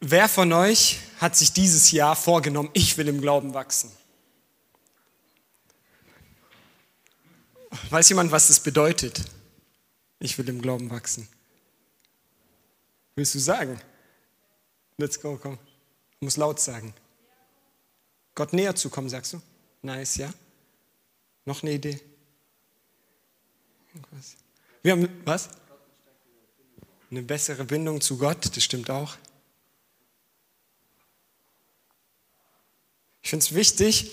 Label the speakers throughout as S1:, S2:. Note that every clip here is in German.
S1: Wer von euch hat sich dieses Jahr vorgenommen, ich will im Glauben wachsen? Weiß jemand, was das bedeutet? Ich will im Glauben wachsen. Willst du sagen? Let's go, komm. Du musst laut sagen. Gott näher zu kommen, sagst du? Nice, ja? Noch eine Idee? Wir haben, was? Eine bessere Bindung zu Gott, das stimmt auch. Ich finde es wichtig,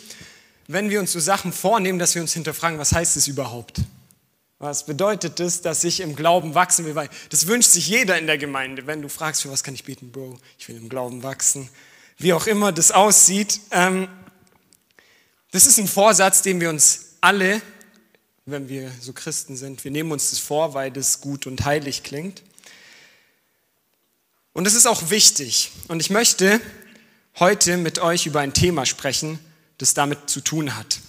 S1: wenn wir uns so Sachen vornehmen, dass wir uns hinterfragen, was heißt es überhaupt? Was bedeutet das, dass ich im Glauben wachsen will? Weil das wünscht sich jeder in der Gemeinde. Wenn du fragst, für was kann ich beten, Bro, ich will im Glauben wachsen. Wie auch immer das aussieht. Ähm, das ist ein Vorsatz, den wir uns alle, wenn wir so Christen sind, wir nehmen uns das vor, weil das gut und heilig klingt. Und es ist auch wichtig. Und ich möchte heute mit euch über ein Thema sprechen, das damit zu tun hat.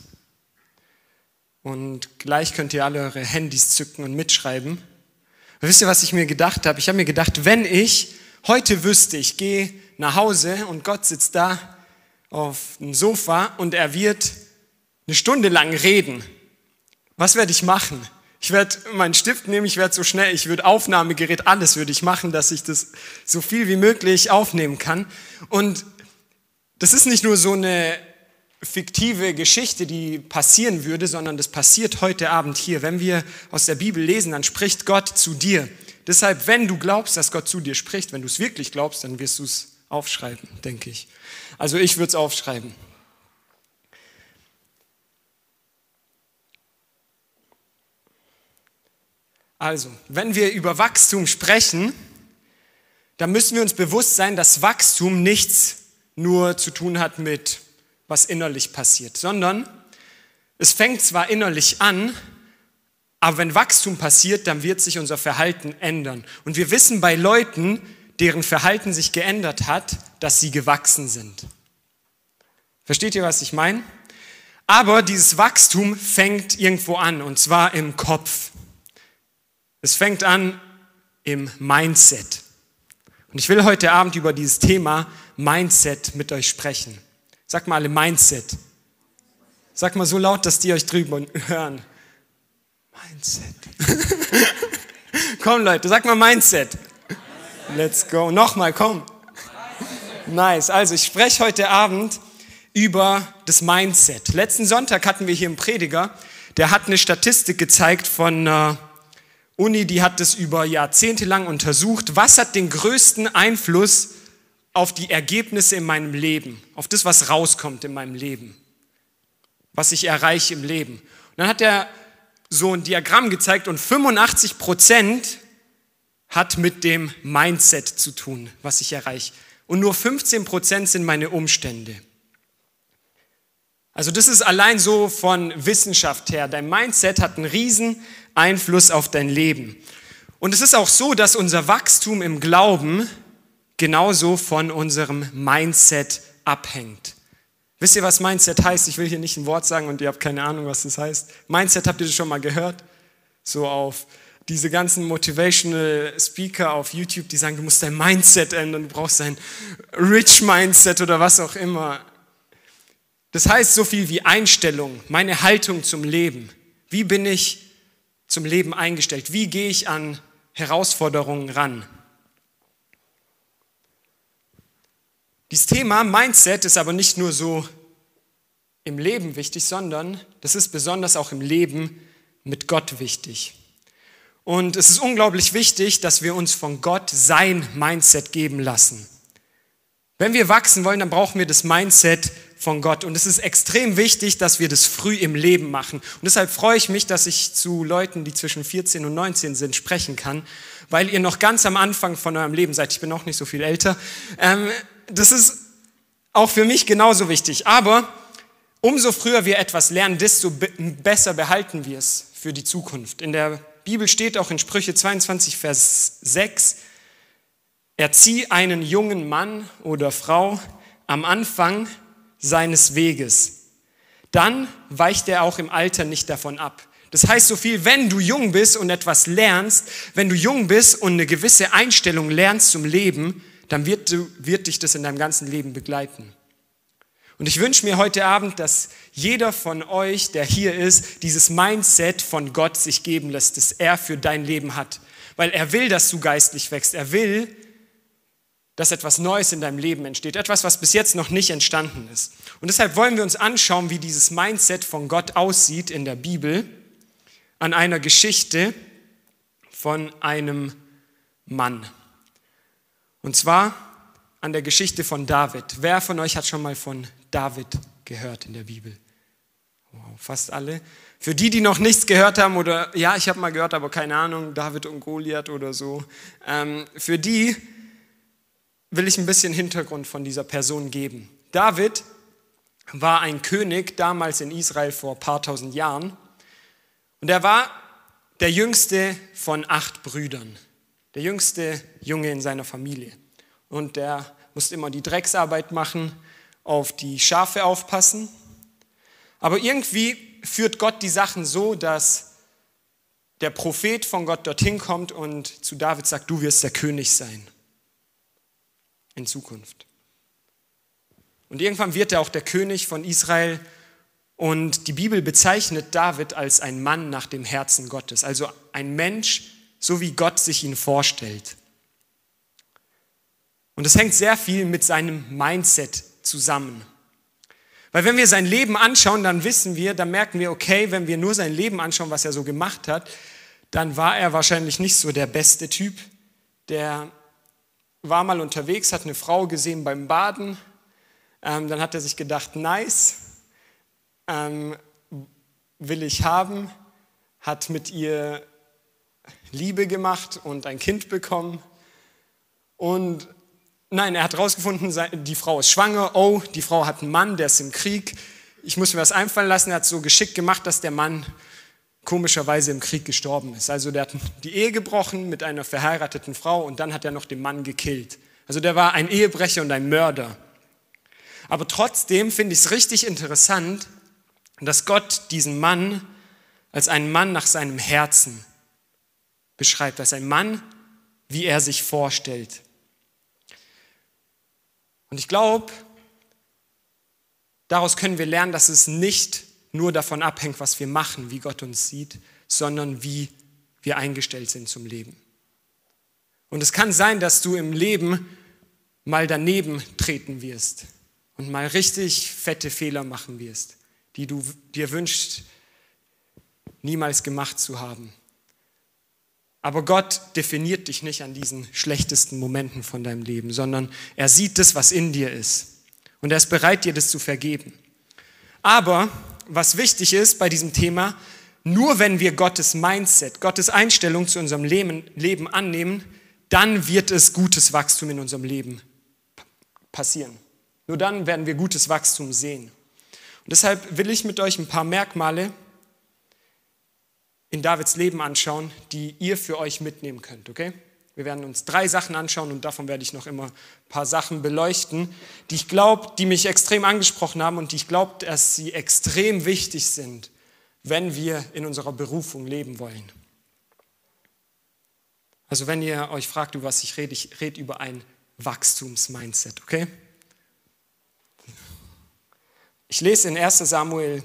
S1: Und gleich könnt ihr alle eure Handys zücken und mitschreiben. Und wisst ihr, was ich mir gedacht habe? Ich habe mir gedacht, wenn ich heute wüsste, ich gehe nach Hause und Gott sitzt da auf dem Sofa und er wird eine Stunde lang reden, was werde ich machen? Ich werde meinen Stift nehmen, ich werde so schnell, ich würde Aufnahmegerät, alles würde ich machen, dass ich das so viel wie möglich aufnehmen kann. Und das ist nicht nur so eine fiktive Geschichte, die passieren würde, sondern das passiert heute Abend hier. Wenn wir aus der Bibel lesen, dann spricht Gott zu dir. Deshalb, wenn du glaubst, dass Gott zu dir spricht, wenn du es wirklich glaubst, dann wirst du es aufschreiben, denke ich. Also ich würde es aufschreiben. Also, wenn wir über Wachstum sprechen, dann müssen wir uns bewusst sein, dass Wachstum nichts nur zu tun hat mit was innerlich passiert, sondern es fängt zwar innerlich an, aber wenn Wachstum passiert, dann wird sich unser Verhalten ändern. Und wir wissen bei Leuten, deren Verhalten sich geändert hat, dass sie gewachsen sind. Versteht ihr, was ich meine? Aber dieses Wachstum fängt irgendwo an, und zwar im Kopf. Es fängt an im Mindset. Und ich will heute Abend über dieses Thema Mindset mit euch sprechen. Sag mal alle Mindset. Sag mal so laut, dass die euch drüben hören. Mindset. komm Leute, sag mal Mindset. Let's go. Nochmal, komm. Nice. Also ich spreche heute Abend über das Mindset. Letzten Sonntag hatten wir hier einen Prediger, der hat eine Statistik gezeigt von einer Uni, die hat das über Jahrzehnte lang untersucht. Was hat den größten Einfluss auf die Ergebnisse in meinem Leben, auf das, was rauskommt in meinem Leben, was ich erreiche im Leben. Und dann hat er so ein Diagramm gezeigt und 85 Prozent hat mit dem Mindset zu tun, was ich erreiche. Und nur 15 Prozent sind meine Umstände. Also das ist allein so von Wissenschaft her. Dein Mindset hat einen riesen Einfluss auf dein Leben. Und es ist auch so, dass unser Wachstum im Glauben genauso von unserem Mindset abhängt. Wisst ihr, was Mindset heißt? Ich will hier nicht ein Wort sagen und ihr habt keine Ahnung, was das heißt. Mindset habt ihr das schon mal gehört? So auf diese ganzen Motivational Speaker auf YouTube, die sagen, du musst dein Mindset ändern, du brauchst ein Rich Mindset oder was auch immer. Das heißt so viel wie Einstellung, meine Haltung zum Leben. Wie bin ich zum Leben eingestellt? Wie gehe ich an Herausforderungen ran? Dieses Thema Mindset ist aber nicht nur so im Leben wichtig, sondern das ist besonders auch im Leben mit Gott wichtig. Und es ist unglaublich wichtig, dass wir uns von Gott sein Mindset geben lassen. Wenn wir wachsen wollen, dann brauchen wir das Mindset von Gott. Und es ist extrem wichtig, dass wir das früh im Leben machen. Und deshalb freue ich mich, dass ich zu Leuten, die zwischen 14 und 19 sind, sprechen kann, weil ihr noch ganz am Anfang von eurem Leben seid. Ich bin auch nicht so viel älter. Ähm, das ist auch für mich genauso wichtig. Aber umso früher wir etwas lernen, desto besser behalten wir es für die Zukunft. In der Bibel steht auch in Sprüche 22, Vers 6, erzieh einen jungen Mann oder Frau am Anfang seines Weges. Dann weicht er auch im Alter nicht davon ab. Das heißt so viel, wenn du jung bist und etwas lernst, wenn du jung bist und eine gewisse Einstellung lernst zum Leben, dann wird, du, wird dich das in deinem ganzen Leben begleiten. Und ich wünsche mir heute Abend, dass jeder von euch, der hier ist, dieses Mindset von Gott sich geben lässt, das er für dein Leben hat. Weil er will, dass du geistlich wächst. Er will, dass etwas Neues in deinem Leben entsteht. Etwas, was bis jetzt noch nicht entstanden ist. Und deshalb wollen wir uns anschauen, wie dieses Mindset von Gott aussieht in der Bibel an einer Geschichte von einem Mann. Und zwar an der Geschichte von David. Wer von euch hat schon mal von David gehört in der Bibel? Wow, fast alle. Für die, die noch nichts gehört haben oder ja, ich habe mal gehört, aber keine Ahnung, David und Goliath oder so. Ähm, für die will ich ein bisschen Hintergrund von dieser Person geben. David war ein König damals in Israel vor ein paar tausend Jahren und er war der jüngste von acht Brüdern, der jüngste Junge in seiner Familie. Und der musste immer die Drecksarbeit machen, auf die Schafe aufpassen. Aber irgendwie führt Gott die Sachen so, dass der Prophet von Gott dorthin kommt und zu David sagt, du wirst der König sein in Zukunft. Und irgendwann wird er auch der König von Israel und die Bibel bezeichnet David als ein Mann nach dem Herzen Gottes, also ein Mensch, so wie Gott sich ihn vorstellt. Und das hängt sehr viel mit seinem Mindset zusammen. Weil wenn wir sein Leben anschauen, dann wissen wir, dann merken wir, okay, wenn wir nur sein Leben anschauen, was er so gemacht hat, dann war er wahrscheinlich nicht so der beste Typ. Der war mal unterwegs, hat eine Frau gesehen beim Baden, ähm, dann hat er sich gedacht, nice, ähm, will ich haben, hat mit ihr Liebe gemacht und ein Kind bekommen. Und nein, er hat herausgefunden, die Frau ist schwanger. Oh, die Frau hat einen Mann, der ist im Krieg. Ich muss mir was einfallen lassen. Er hat so geschickt gemacht, dass der Mann komischerweise im Krieg gestorben ist. Also der hat die Ehe gebrochen mit einer verheirateten Frau und dann hat er noch den Mann gekillt. Also der war ein Ehebrecher und ein Mörder. Aber trotzdem finde ich es richtig interessant, dass Gott diesen Mann als einen Mann nach seinem Herzen beschreibt, als ein Mann, wie er sich vorstellt. Und ich glaube, daraus können wir lernen, dass es nicht nur davon abhängt, was wir machen, wie Gott uns sieht, sondern wie wir eingestellt sind zum Leben. Und es kann sein, dass du im Leben mal daneben treten wirst und mal richtig fette Fehler machen wirst, die du dir wünschst, niemals gemacht zu haben. Aber Gott definiert dich nicht an diesen schlechtesten Momenten von deinem Leben, sondern er sieht das, was in dir ist. Und er ist bereit, dir das zu vergeben. Aber was wichtig ist bei diesem Thema, nur wenn wir Gottes Mindset, Gottes Einstellung zu unserem Leben, Leben annehmen, dann wird es gutes Wachstum in unserem Leben passieren. Nur dann werden wir gutes Wachstum sehen. Und deshalb will ich mit euch ein paar Merkmale in Davids Leben anschauen, die ihr für euch mitnehmen könnt, okay? Wir werden uns drei Sachen anschauen und davon werde ich noch immer ein paar Sachen beleuchten, die ich glaube, die mich extrem angesprochen haben und die ich glaube, dass sie extrem wichtig sind, wenn wir in unserer Berufung leben wollen. Also wenn ihr euch fragt, über was ich rede, ich rede über ein Wachstumsmindset, okay? Ich lese in 1 Samuel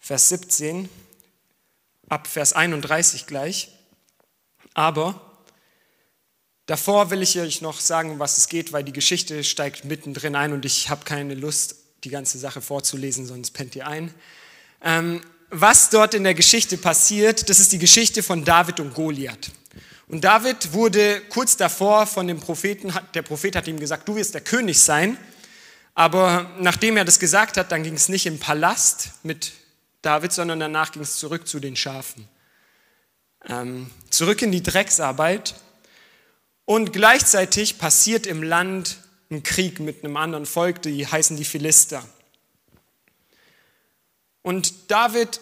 S1: Vers 17 ab Vers 31 gleich. Aber davor will ich euch noch sagen, was es geht, weil die Geschichte steigt mittendrin ein und ich habe keine Lust, die ganze Sache vorzulesen, sonst pennt ihr ein. Ähm, was dort in der Geschichte passiert, das ist die Geschichte von David und Goliath. Und David wurde kurz davor von dem Propheten, der Prophet hat ihm gesagt, du wirst der König sein. Aber nachdem er das gesagt hat, dann ging es nicht im Palast mit David, sondern danach ging es zurück zu den Schafen. Ähm, zurück in die Drecksarbeit. Und gleichzeitig passiert im Land ein Krieg mit einem anderen Volk, die heißen die Philister. Und David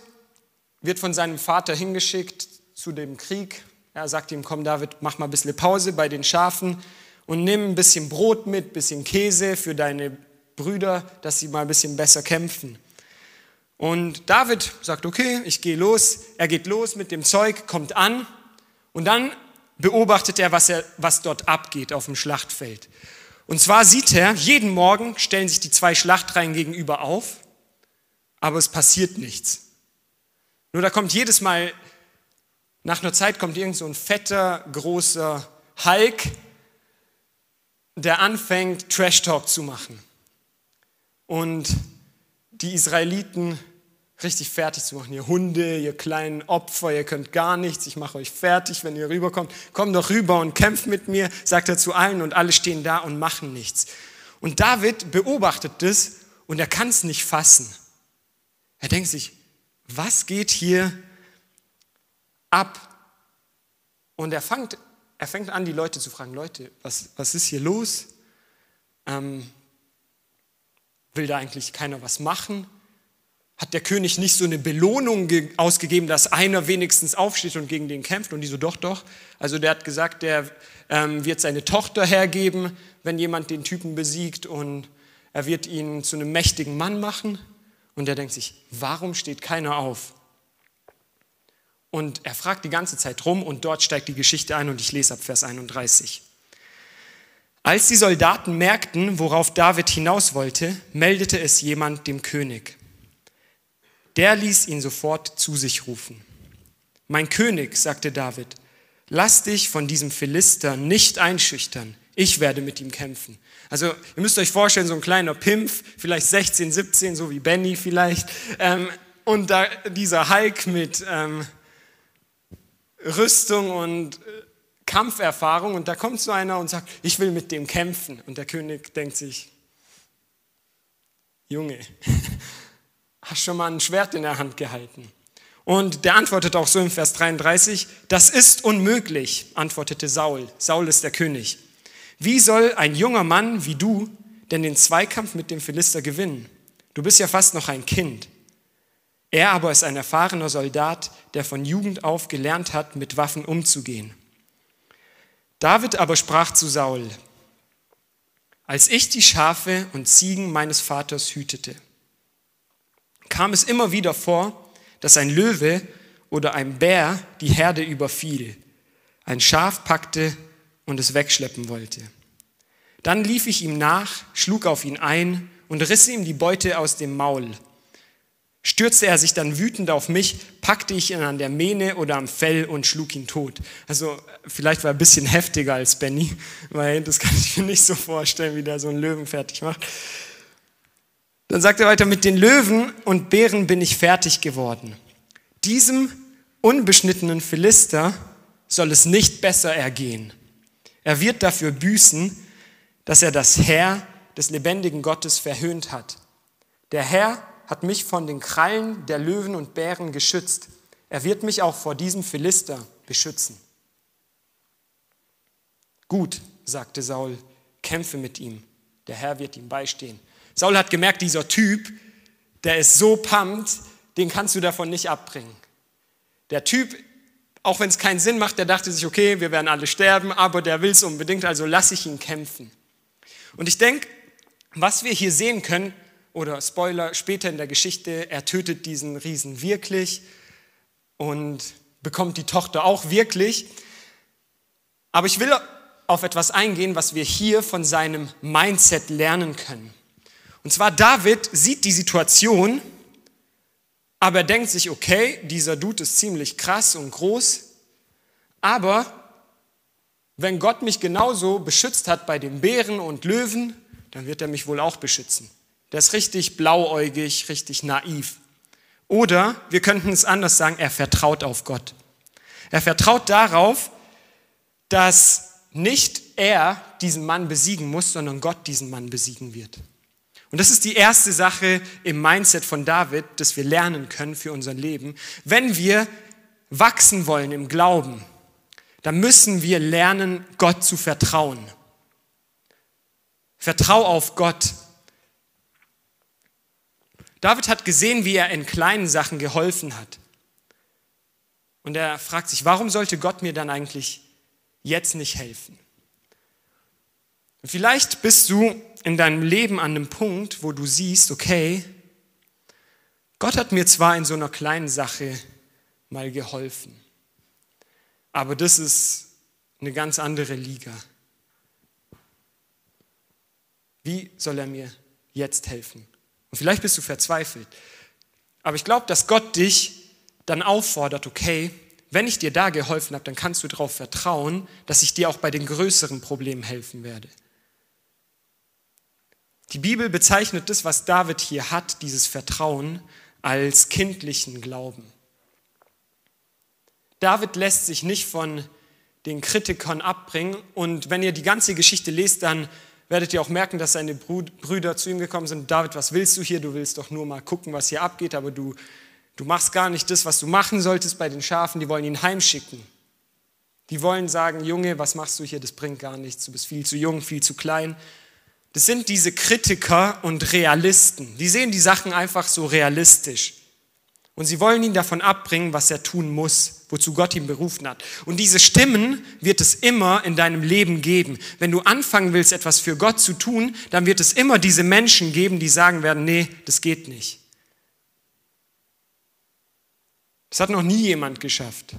S1: wird von seinem Vater hingeschickt zu dem Krieg. Er sagt ihm, komm David, mach mal ein bisschen Pause bei den Schafen und nimm ein bisschen Brot mit, ein bisschen Käse für deine Brüder, dass sie mal ein bisschen besser kämpfen. Und David sagt, okay, ich gehe los. Er geht los mit dem Zeug, kommt an und dann beobachtet er, was, er, was dort abgeht auf dem Schlachtfeld. Und zwar sieht er, jeden Morgen stellen sich die zwei Schlachtreihen gegenüber auf, aber es passiert nichts. Nur da kommt jedes Mal, nach einer Zeit kommt irgend so ein fetter, großer Hulk, der anfängt, Trash-Talk zu machen. Und die Israeliten richtig fertig zu machen. Ihr Hunde, ihr kleinen Opfer, ihr könnt gar nichts, ich mache euch fertig, wenn ihr rüberkommt. Kommt doch rüber und kämpft mit mir, sagt er zu allen und alle stehen da und machen nichts. Und David beobachtet das und er kann es nicht fassen. Er denkt sich, was geht hier ab? Und er fängt, er fängt an, die Leute zu fragen, Leute, was, was ist hier los? Ähm, will da eigentlich keiner was machen? Hat der König nicht so eine Belohnung ausgegeben, dass einer wenigstens aufsteht und gegen den kämpft? Und die so, doch, doch. Also der hat gesagt, der ähm, wird seine Tochter hergeben, wenn jemand den Typen besiegt und er wird ihn zu einem mächtigen Mann machen. Und er denkt sich, warum steht keiner auf? Und er fragt die ganze Zeit rum und dort steigt die Geschichte ein und ich lese ab Vers 31. Als die Soldaten merkten, worauf David hinaus wollte, meldete es jemand dem König. Der ließ ihn sofort zu sich rufen. Mein König, sagte David, lass dich von diesem Philister nicht einschüchtern. Ich werde mit ihm kämpfen. Also ihr müsst euch vorstellen, so ein kleiner Pimpf, vielleicht 16, 17, so wie Benny vielleicht. Ähm, und da, dieser Hulk mit ähm, Rüstung und äh, Kampferfahrung. Und da kommt so einer und sagt, ich will mit dem kämpfen. Und der König denkt sich, Junge, hast schon mal ein Schwert in der Hand gehalten? Und der antwortet auch so im Vers 33, das ist unmöglich, antwortete Saul. Saul ist der König. Wie soll ein junger Mann wie du denn den Zweikampf mit dem Philister gewinnen? Du bist ja fast noch ein Kind. Er aber ist ein erfahrener Soldat, der von Jugend auf gelernt hat, mit Waffen umzugehen. David aber sprach zu Saul, als ich die Schafe und Ziegen meines Vaters hütete, kam es immer wieder vor, dass ein Löwe oder ein Bär die Herde überfiel, ein Schaf packte und es wegschleppen wollte. Dann lief ich ihm nach, schlug auf ihn ein und riss ihm die Beute aus dem Maul. Stürzte er sich dann wütend auf mich, packte ich ihn an der Mähne oder am Fell und schlug ihn tot. Also vielleicht war er ein bisschen heftiger als Benny, weil das kann ich mir nicht so vorstellen, wie der so einen Löwen fertig macht. Dann sagt er weiter, mit den Löwen und Bären bin ich fertig geworden. Diesem unbeschnittenen Philister soll es nicht besser ergehen. Er wird dafür büßen, dass er das Herr des lebendigen Gottes verhöhnt hat. Der Herr hat mich von den Krallen der Löwen und Bären geschützt. Er wird mich auch vor diesem Philister beschützen. Gut, sagte Saul, kämpfe mit ihm. Der Herr wird ihm beistehen. Saul hat gemerkt, dieser Typ, der ist so pumpt, den kannst du davon nicht abbringen. Der Typ, auch wenn es keinen Sinn macht, der dachte sich, okay, wir werden alle sterben, aber der will es unbedingt, also lasse ich ihn kämpfen. Und ich denke, was wir hier sehen können, oder Spoiler, später in der Geschichte, er tötet diesen Riesen wirklich und bekommt die Tochter auch wirklich. Aber ich will auf etwas eingehen, was wir hier von seinem Mindset lernen können. Und zwar David sieht die Situation, aber er denkt sich, okay, dieser Dude ist ziemlich krass und groß, aber wenn Gott mich genauso beschützt hat bei den Bären und Löwen, dann wird er mich wohl auch beschützen. Der ist richtig blauäugig, richtig naiv. Oder wir könnten es anders sagen, er vertraut auf Gott. Er vertraut darauf, dass nicht er diesen Mann besiegen muss, sondern Gott diesen Mann besiegen wird. Und das ist die erste Sache im Mindset von David, das wir lernen können für unser Leben. Wenn wir wachsen wollen im Glauben, dann müssen wir lernen, Gott zu vertrauen. Vertrau auf Gott. David hat gesehen, wie er in kleinen Sachen geholfen hat. Und er fragt sich, warum sollte Gott mir dann eigentlich jetzt nicht helfen? Vielleicht bist du in deinem Leben an einem Punkt, wo du siehst, okay, Gott hat mir zwar in so einer kleinen Sache mal geholfen, aber das ist eine ganz andere Liga. Wie soll er mir jetzt helfen? Und vielleicht bist du verzweifelt. Aber ich glaube, dass Gott dich dann auffordert, okay, wenn ich dir da geholfen habe, dann kannst du darauf vertrauen, dass ich dir auch bei den größeren Problemen helfen werde. Die Bibel bezeichnet das, was David hier hat, dieses Vertrauen, als kindlichen Glauben. David lässt sich nicht von den Kritikern abbringen und wenn ihr die ganze Geschichte lest, dann werdet ihr auch merken, dass seine Brüder zu ihm gekommen sind. David, was willst du hier? Du willst doch nur mal gucken, was hier abgeht, aber du, du machst gar nicht das, was du machen solltest bei den Schafen. Die wollen ihn heimschicken. Die wollen sagen, Junge, was machst du hier? Das bringt gar nichts. Du bist viel zu jung, viel zu klein. Das sind diese Kritiker und Realisten. Die sehen die Sachen einfach so realistisch. Und sie wollen ihn davon abbringen, was er tun muss, wozu Gott ihn berufen hat. Und diese Stimmen wird es immer in deinem Leben geben. Wenn du anfangen willst, etwas für Gott zu tun, dann wird es immer diese Menschen geben, die sagen werden, nee, das geht nicht. Das hat noch nie jemand geschafft.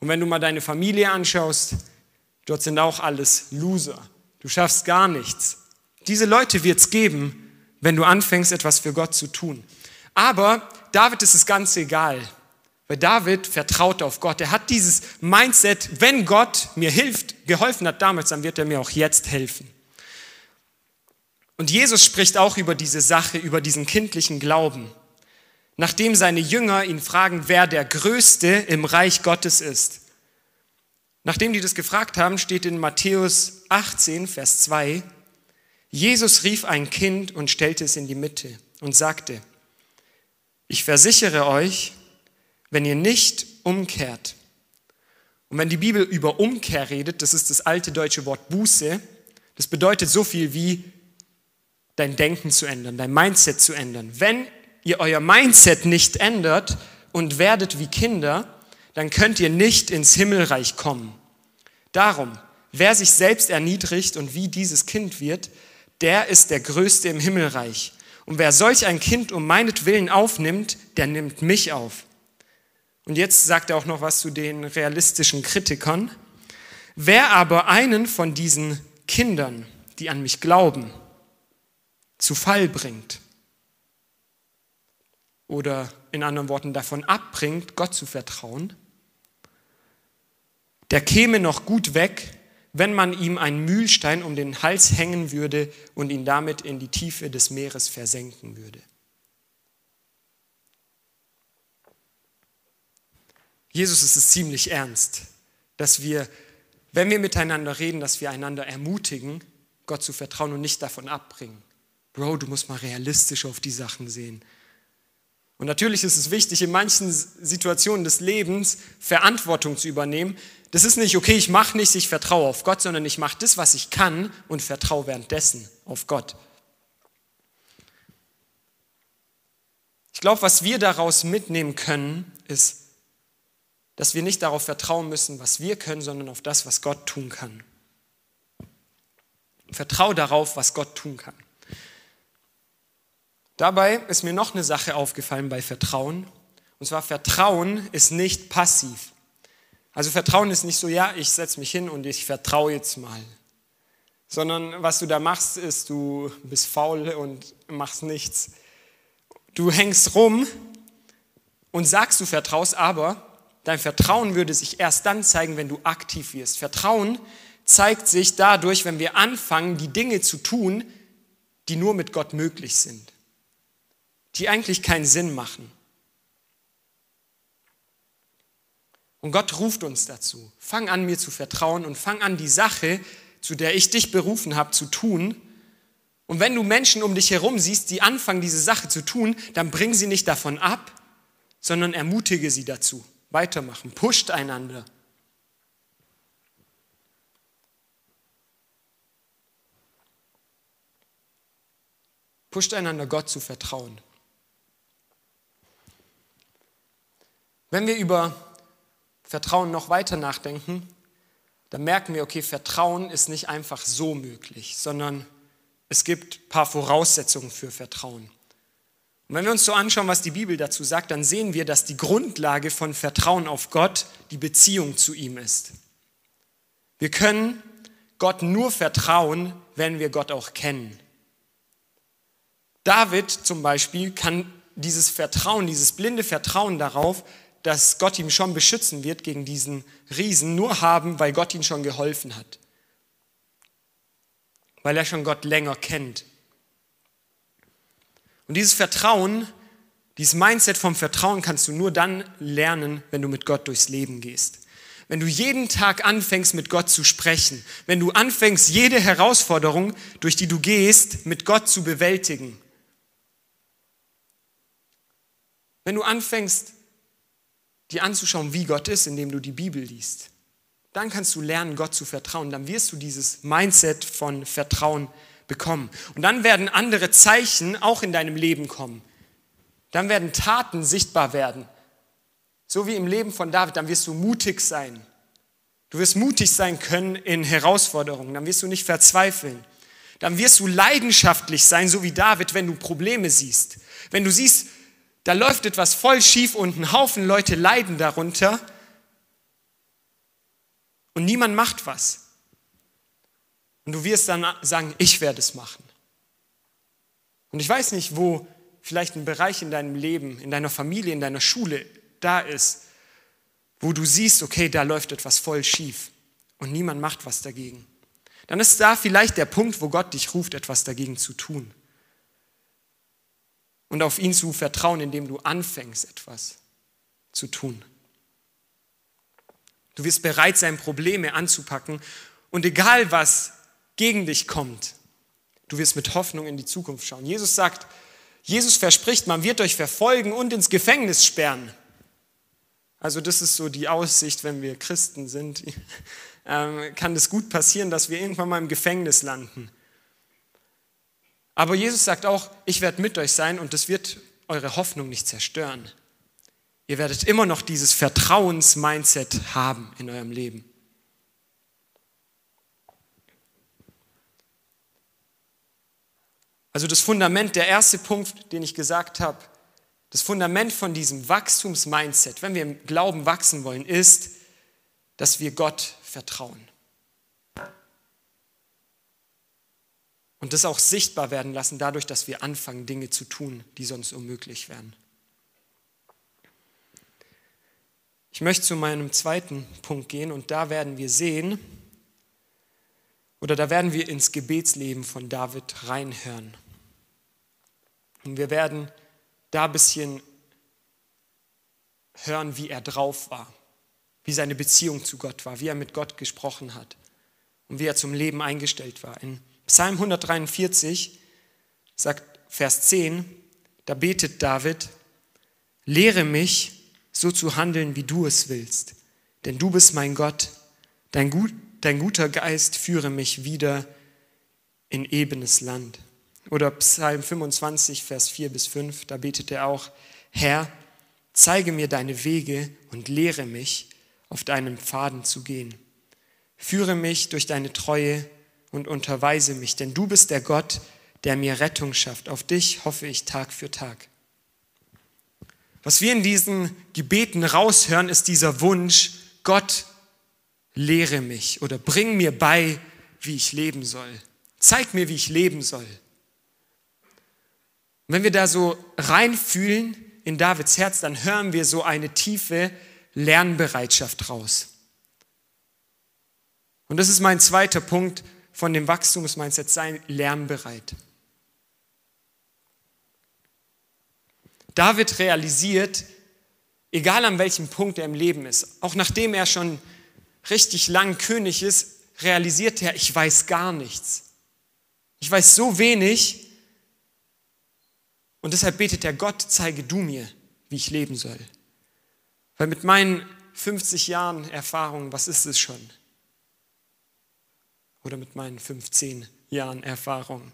S1: Und wenn du mal deine Familie anschaust, dort sind auch alles Loser. Du schaffst gar nichts. Diese Leute wird es geben, wenn du anfängst, etwas für Gott zu tun. Aber David ist es ganz egal, weil David vertraut auf Gott. Er hat dieses Mindset, wenn Gott mir hilft, geholfen hat damals, dann wird er mir auch jetzt helfen. Und Jesus spricht auch über diese Sache, über diesen kindlichen Glauben. Nachdem seine Jünger ihn fragen, wer der Größte im Reich Gottes ist. Nachdem die das gefragt haben, steht in Matthäus 18, Vers 2, Jesus rief ein Kind und stellte es in die Mitte und sagte, ich versichere euch, wenn ihr nicht umkehrt, und wenn die Bibel über Umkehr redet, das ist das alte deutsche Wort Buße, das bedeutet so viel wie dein Denken zu ändern, dein Mindset zu ändern. Wenn ihr euer Mindset nicht ändert und werdet wie Kinder, dann könnt ihr nicht ins Himmelreich kommen. Darum, wer sich selbst erniedrigt und wie dieses Kind wird, der ist der Größte im Himmelreich. Und wer solch ein Kind um meinetwillen aufnimmt, der nimmt mich auf. Und jetzt sagt er auch noch was zu den realistischen Kritikern. Wer aber einen von diesen Kindern, die an mich glauben, zu Fall bringt oder in anderen Worten davon abbringt, Gott zu vertrauen, der käme noch gut weg, wenn man ihm einen Mühlstein um den Hals hängen würde und ihn damit in die Tiefe des Meeres versenken würde. Jesus ist es ziemlich ernst, dass wir, wenn wir miteinander reden, dass wir einander ermutigen, Gott zu vertrauen und nicht davon abbringen. Bro, du musst mal realistisch auf die Sachen sehen. Und natürlich ist es wichtig, in manchen Situationen des Lebens Verantwortung zu übernehmen, das ist nicht, okay, ich mache nichts, ich vertraue auf Gott, sondern ich mache das, was ich kann und vertraue währenddessen auf Gott. Ich glaube, was wir daraus mitnehmen können, ist, dass wir nicht darauf vertrauen müssen, was wir können, sondern auf das, was Gott tun kann. Vertraue darauf, was Gott tun kann. Dabei ist mir noch eine Sache aufgefallen bei Vertrauen. Und zwar, Vertrauen ist nicht passiv. Also Vertrauen ist nicht so, ja, ich setze mich hin und ich vertraue jetzt mal. Sondern was du da machst, ist, du bist faul und machst nichts. Du hängst rum und sagst, du vertraust, aber dein Vertrauen würde sich erst dann zeigen, wenn du aktiv wirst. Vertrauen zeigt sich dadurch, wenn wir anfangen, die Dinge zu tun, die nur mit Gott möglich sind, die eigentlich keinen Sinn machen. Und Gott ruft uns dazu. Fang an, mir zu vertrauen und fang an, die Sache, zu der ich dich berufen habe, zu tun. Und wenn du Menschen um dich herum siehst, die anfangen, diese Sache zu tun, dann bring sie nicht davon ab, sondern ermutige sie dazu. Weitermachen, pusht einander. Pusht einander, Gott zu vertrauen. Wenn wir über Vertrauen noch weiter nachdenken, dann merken wir, okay, Vertrauen ist nicht einfach so möglich, sondern es gibt ein paar Voraussetzungen für Vertrauen. Und wenn wir uns so anschauen, was die Bibel dazu sagt, dann sehen wir, dass die Grundlage von Vertrauen auf Gott die Beziehung zu ihm ist. Wir können Gott nur vertrauen, wenn wir Gott auch kennen. David zum Beispiel kann dieses Vertrauen, dieses blinde Vertrauen darauf, dass Gott ihn schon beschützen wird gegen diesen Riesen, nur haben, weil Gott ihm schon geholfen hat. Weil er schon Gott länger kennt. Und dieses Vertrauen, dieses Mindset vom Vertrauen kannst du nur dann lernen, wenn du mit Gott durchs Leben gehst. Wenn du jeden Tag anfängst, mit Gott zu sprechen, wenn du anfängst, jede Herausforderung, durch die du gehst, mit Gott zu bewältigen. Wenn du anfängst, dir anzuschauen, wie Gott ist, indem du die Bibel liest, dann kannst du lernen, Gott zu vertrauen. Dann wirst du dieses Mindset von Vertrauen bekommen. Und dann werden andere Zeichen auch in deinem Leben kommen. Dann werden Taten sichtbar werden. So wie im Leben von David, dann wirst du mutig sein. Du wirst mutig sein können in Herausforderungen. Dann wirst du nicht verzweifeln. Dann wirst du leidenschaftlich sein, so wie David, wenn du Probleme siehst. Wenn du siehst, da läuft etwas voll schief und ein Haufen Leute leiden darunter und niemand macht was. Und du wirst dann sagen, ich werde es machen. Und ich weiß nicht, wo vielleicht ein Bereich in deinem Leben, in deiner Familie, in deiner Schule da ist, wo du siehst, okay, da läuft etwas voll schief und niemand macht was dagegen. Dann ist da vielleicht der Punkt, wo Gott dich ruft, etwas dagegen zu tun und auf ihn zu vertrauen, indem du anfängst, etwas zu tun. Du wirst bereit sein, Probleme anzupacken und egal was gegen dich kommt, du wirst mit Hoffnung in die Zukunft schauen. Jesus sagt, Jesus verspricht, man wird euch verfolgen und ins Gefängnis sperren. Also das ist so die Aussicht, wenn wir Christen sind, ähm, kann es gut passieren, dass wir irgendwann mal im Gefängnis landen. Aber Jesus sagt auch, ich werde mit euch sein und das wird eure Hoffnung nicht zerstören. Ihr werdet immer noch dieses Vertrauens-Mindset haben in eurem Leben. Also das Fundament, der erste Punkt, den ich gesagt habe, das Fundament von diesem Wachstums-Mindset, wenn wir im Glauben wachsen wollen, ist, dass wir Gott vertrauen. Und das auch sichtbar werden lassen, dadurch, dass wir anfangen, Dinge zu tun, die sonst unmöglich wären. Ich möchte zu meinem zweiten Punkt gehen und da werden wir sehen, oder da werden wir ins Gebetsleben von David reinhören. Und wir werden da ein bisschen hören, wie er drauf war, wie seine Beziehung zu Gott war, wie er mit Gott gesprochen hat und wie er zum Leben eingestellt war. In Psalm 143 sagt Vers 10, da betet David, lehre mich, so zu handeln, wie du es willst, denn du bist mein Gott, dein, gut, dein guter Geist führe mich wieder in ebenes Land. Oder Psalm 25, Vers 4 bis 5, da betet er auch, Herr, zeige mir deine Wege und lehre mich, auf deinem Pfaden zu gehen. Führe mich durch deine Treue und unterweise mich, denn du bist der Gott, der mir Rettung schafft. Auf dich hoffe ich Tag für Tag. Was wir in diesen Gebeten raushören, ist dieser Wunsch, Gott, lehre mich oder bring mir bei, wie ich leben soll. Zeig mir, wie ich leben soll. Und wenn wir da so reinfühlen in Davids Herz, dann hören wir so eine tiefe Lernbereitschaft raus. Und das ist mein zweiter Punkt, von dem Wachstumsmindset sein lernbereit. David realisiert, egal an welchem Punkt er im Leben ist, auch nachdem er schon richtig lang König ist, realisiert er, ich weiß gar nichts. Ich weiß so wenig und deshalb betet er, Gott, zeige du mir, wie ich leben soll. Weil mit meinen 50 Jahren Erfahrung, was ist es schon? Oder mit meinen 15 Jahren Erfahrung.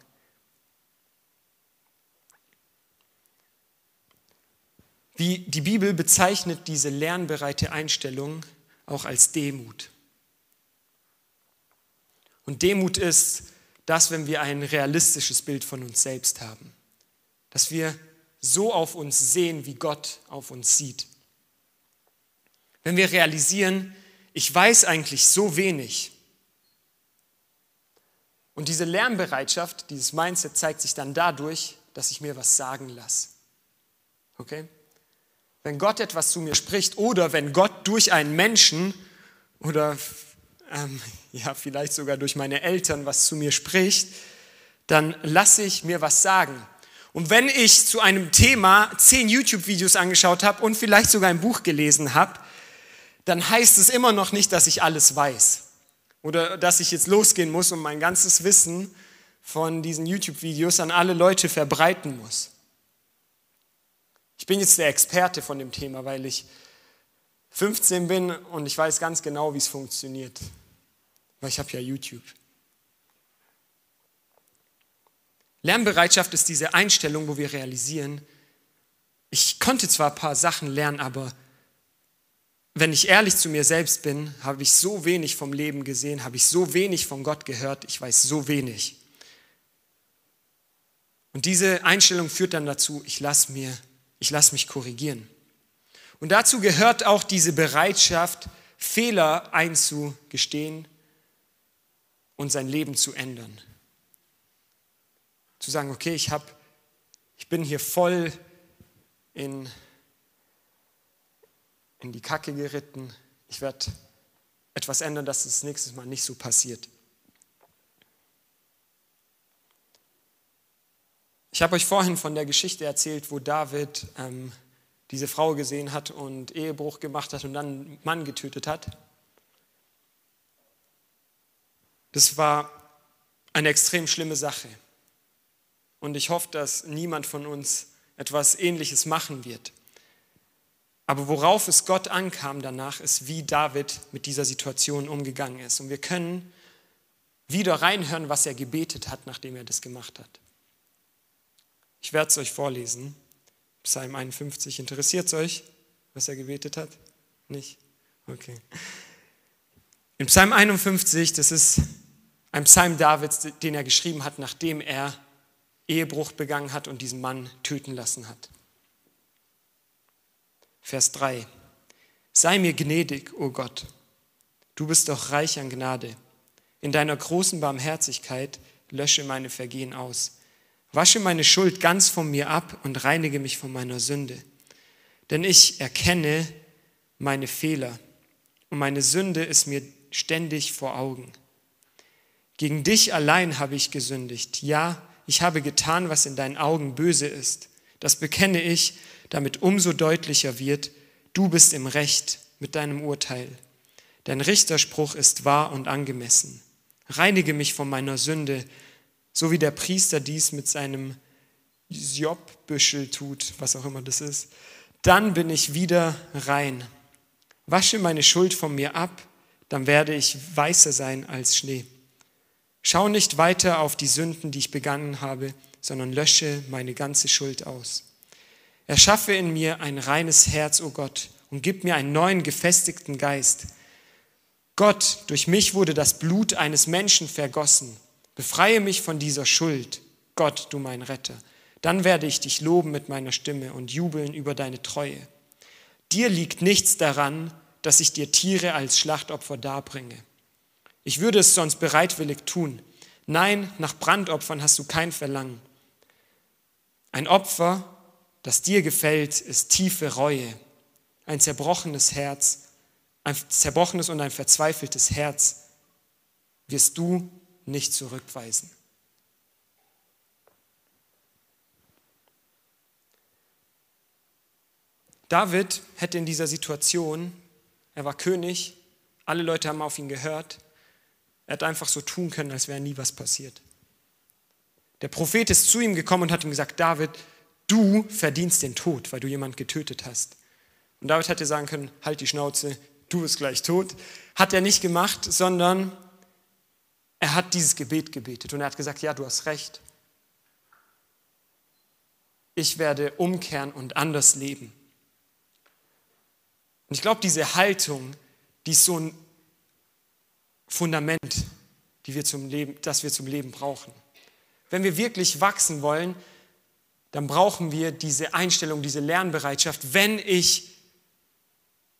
S1: Wie die Bibel bezeichnet diese lernbereite Einstellung auch als Demut. Und Demut ist das, wenn wir ein realistisches Bild von uns selbst haben. Dass wir so auf uns sehen, wie Gott auf uns sieht. Wenn wir realisieren, ich weiß eigentlich so wenig, Und diese Lernbereitschaft, dieses Mindset zeigt sich dann dadurch, dass ich mir was sagen lasse. Okay? Wenn Gott etwas zu mir spricht oder wenn Gott durch einen Menschen oder ähm, ja, vielleicht sogar durch meine Eltern was zu mir spricht, dann lasse ich mir was sagen. Und wenn ich zu einem Thema zehn YouTube-Videos angeschaut habe und vielleicht sogar ein Buch gelesen habe, dann heißt es immer noch nicht, dass ich alles weiß. Oder dass ich jetzt losgehen muss und mein ganzes Wissen von diesen YouTube-Videos an alle Leute verbreiten muss. Ich bin jetzt der Experte von dem Thema, weil ich 15 bin und ich weiß ganz genau, wie es funktioniert. Weil ich habe ja YouTube. Lernbereitschaft ist diese Einstellung, wo wir realisieren, ich konnte zwar ein paar Sachen lernen, aber wenn ich ehrlich zu mir selbst bin, habe ich so wenig vom Leben gesehen, habe ich so wenig von Gott gehört, ich weiß so wenig. Und diese Einstellung führt dann dazu, ich lasse mir, ich lasse mich korrigieren. Und dazu gehört auch diese Bereitschaft, Fehler einzugestehen und sein Leben zu ändern. Zu sagen, okay, ich, hab, ich bin hier voll in, in die Kacke geritten. Ich werde etwas ändern, dass es das nächstes Mal nicht so passiert. Ich habe euch vorhin von der Geschichte erzählt, wo David ähm, diese Frau gesehen hat und Ehebruch gemacht hat und dann einen Mann getötet hat. Das war eine extrem schlimme Sache. Und ich hoffe, dass niemand von uns etwas Ähnliches machen wird. Aber worauf es Gott ankam danach, ist, wie David mit dieser Situation umgegangen ist. Und wir können wieder reinhören, was er gebetet hat, nachdem er das gemacht hat. Ich werde es euch vorlesen. Psalm 51. Interessiert es euch, was er gebetet hat? Nicht? Okay. In Psalm 51, das ist ein Psalm Davids, den er geschrieben hat, nachdem er Ehebruch begangen hat und diesen Mann töten lassen hat. Vers 3. Sei mir gnädig, o oh Gott. Du bist doch reich an Gnade. In deiner großen Barmherzigkeit lösche meine Vergehen aus. Wasche meine Schuld ganz von mir ab und reinige mich von meiner Sünde. Denn ich erkenne meine Fehler und meine Sünde ist mir ständig vor Augen. Gegen dich allein habe ich gesündigt. Ja, ich habe getan, was in deinen Augen böse ist. Das bekenne ich, damit umso deutlicher wird, du bist im Recht mit deinem Urteil. Dein Richterspruch ist wahr und angemessen. Reinige mich von meiner Sünde, so wie der Priester dies mit seinem Jobbüschel tut, was auch immer das ist. Dann bin ich wieder rein. Wasche meine Schuld von mir ab, dann werde ich weißer sein als Schnee. Schau nicht weiter auf die Sünden, die ich begangen habe, sondern lösche meine ganze Schuld aus. Erschaffe in mir ein reines Herz, o oh Gott, und gib mir einen neuen gefestigten Geist. Gott, durch mich wurde das Blut eines Menschen vergossen. Befreie mich von dieser Schuld, Gott, du mein Retter. Dann werde ich dich loben mit meiner Stimme und jubeln über deine Treue. Dir liegt nichts daran, dass ich dir Tiere als Schlachtopfer darbringe. Ich würde es sonst bereitwillig tun. Nein, nach Brandopfern hast du kein Verlangen. Ein Opfer, das dir gefällt, ist tiefe Reue. Ein zerbrochenes Herz, ein zerbrochenes und ein verzweifeltes Herz wirst du nicht zurückweisen. David hätte in dieser Situation, er war König, alle Leute haben auf ihn gehört, er hat einfach so tun können, als wäre nie was passiert. Der Prophet ist zu ihm gekommen und hat ihm gesagt, David, du verdienst den Tod, weil du jemand getötet hast. Und David hätte sagen können, halt die Schnauze, du bist gleich tot. Hat er nicht gemacht, sondern er hat dieses Gebet gebetet und er hat gesagt, ja, du hast recht. Ich werde umkehren und anders leben. Und ich glaube, diese Haltung, die ist so ein Fundament, die wir zum Leben, das wir zum Leben brauchen. Wenn wir wirklich wachsen wollen, dann brauchen wir diese Einstellung, diese Lernbereitschaft. Wenn ich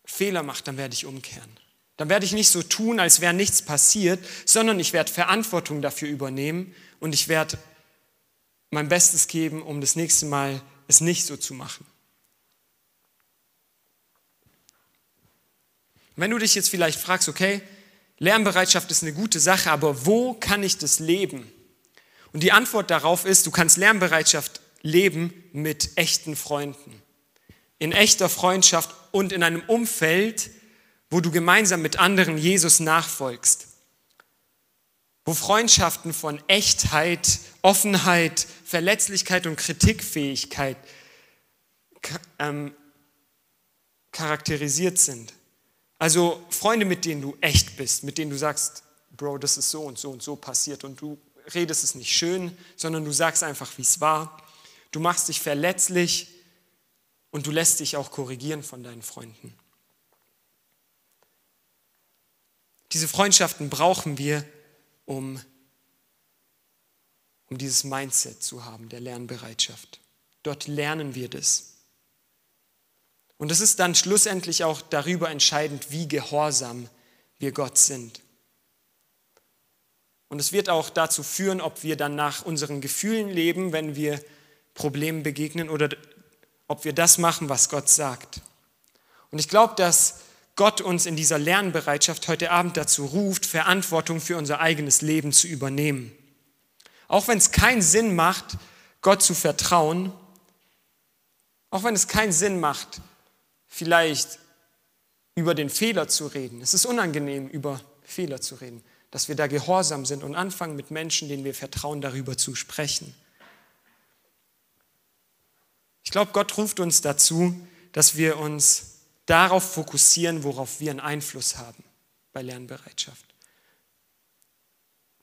S1: Fehler mache, dann werde ich umkehren. Dann werde ich nicht so tun, als wäre nichts passiert, sondern ich werde Verantwortung dafür übernehmen und ich werde mein Bestes geben, um das nächste Mal es nicht so zu machen. Wenn du dich jetzt vielleicht fragst, okay, Lernbereitschaft ist eine gute Sache, aber wo kann ich das leben? Und die Antwort darauf ist, du kannst Lernbereitschaft leben mit echten Freunden. In echter Freundschaft und in einem Umfeld, wo du gemeinsam mit anderen Jesus nachfolgst. Wo Freundschaften von Echtheit, Offenheit, Verletzlichkeit und Kritikfähigkeit ähm, charakterisiert sind. Also Freunde, mit denen du echt bist, mit denen du sagst, Bro, das ist so und so und so passiert und du redest es nicht schön, sondern du sagst einfach, wie es war. Du machst dich verletzlich und du lässt dich auch korrigieren von deinen Freunden. Diese Freundschaften brauchen wir, um, um dieses Mindset zu haben, der Lernbereitschaft. Dort lernen wir das. Und es ist dann schlussendlich auch darüber entscheidend, wie gehorsam wir Gott sind. Und es wird auch dazu führen, ob wir dann nach unseren Gefühlen leben, wenn wir Problemen begegnen, oder ob wir das machen, was Gott sagt. Und ich glaube, dass Gott uns in dieser Lernbereitschaft heute Abend dazu ruft, Verantwortung für unser eigenes Leben zu übernehmen. Auch wenn es keinen Sinn macht, Gott zu vertrauen, auch wenn es keinen Sinn macht, vielleicht über den Fehler zu reden. Es ist unangenehm, über Fehler zu reden, dass wir da gehorsam sind und anfangen, mit Menschen, denen wir vertrauen, darüber zu sprechen. Ich glaube, Gott ruft uns dazu, dass wir uns darauf fokussieren, worauf wir einen Einfluss haben bei Lernbereitschaft.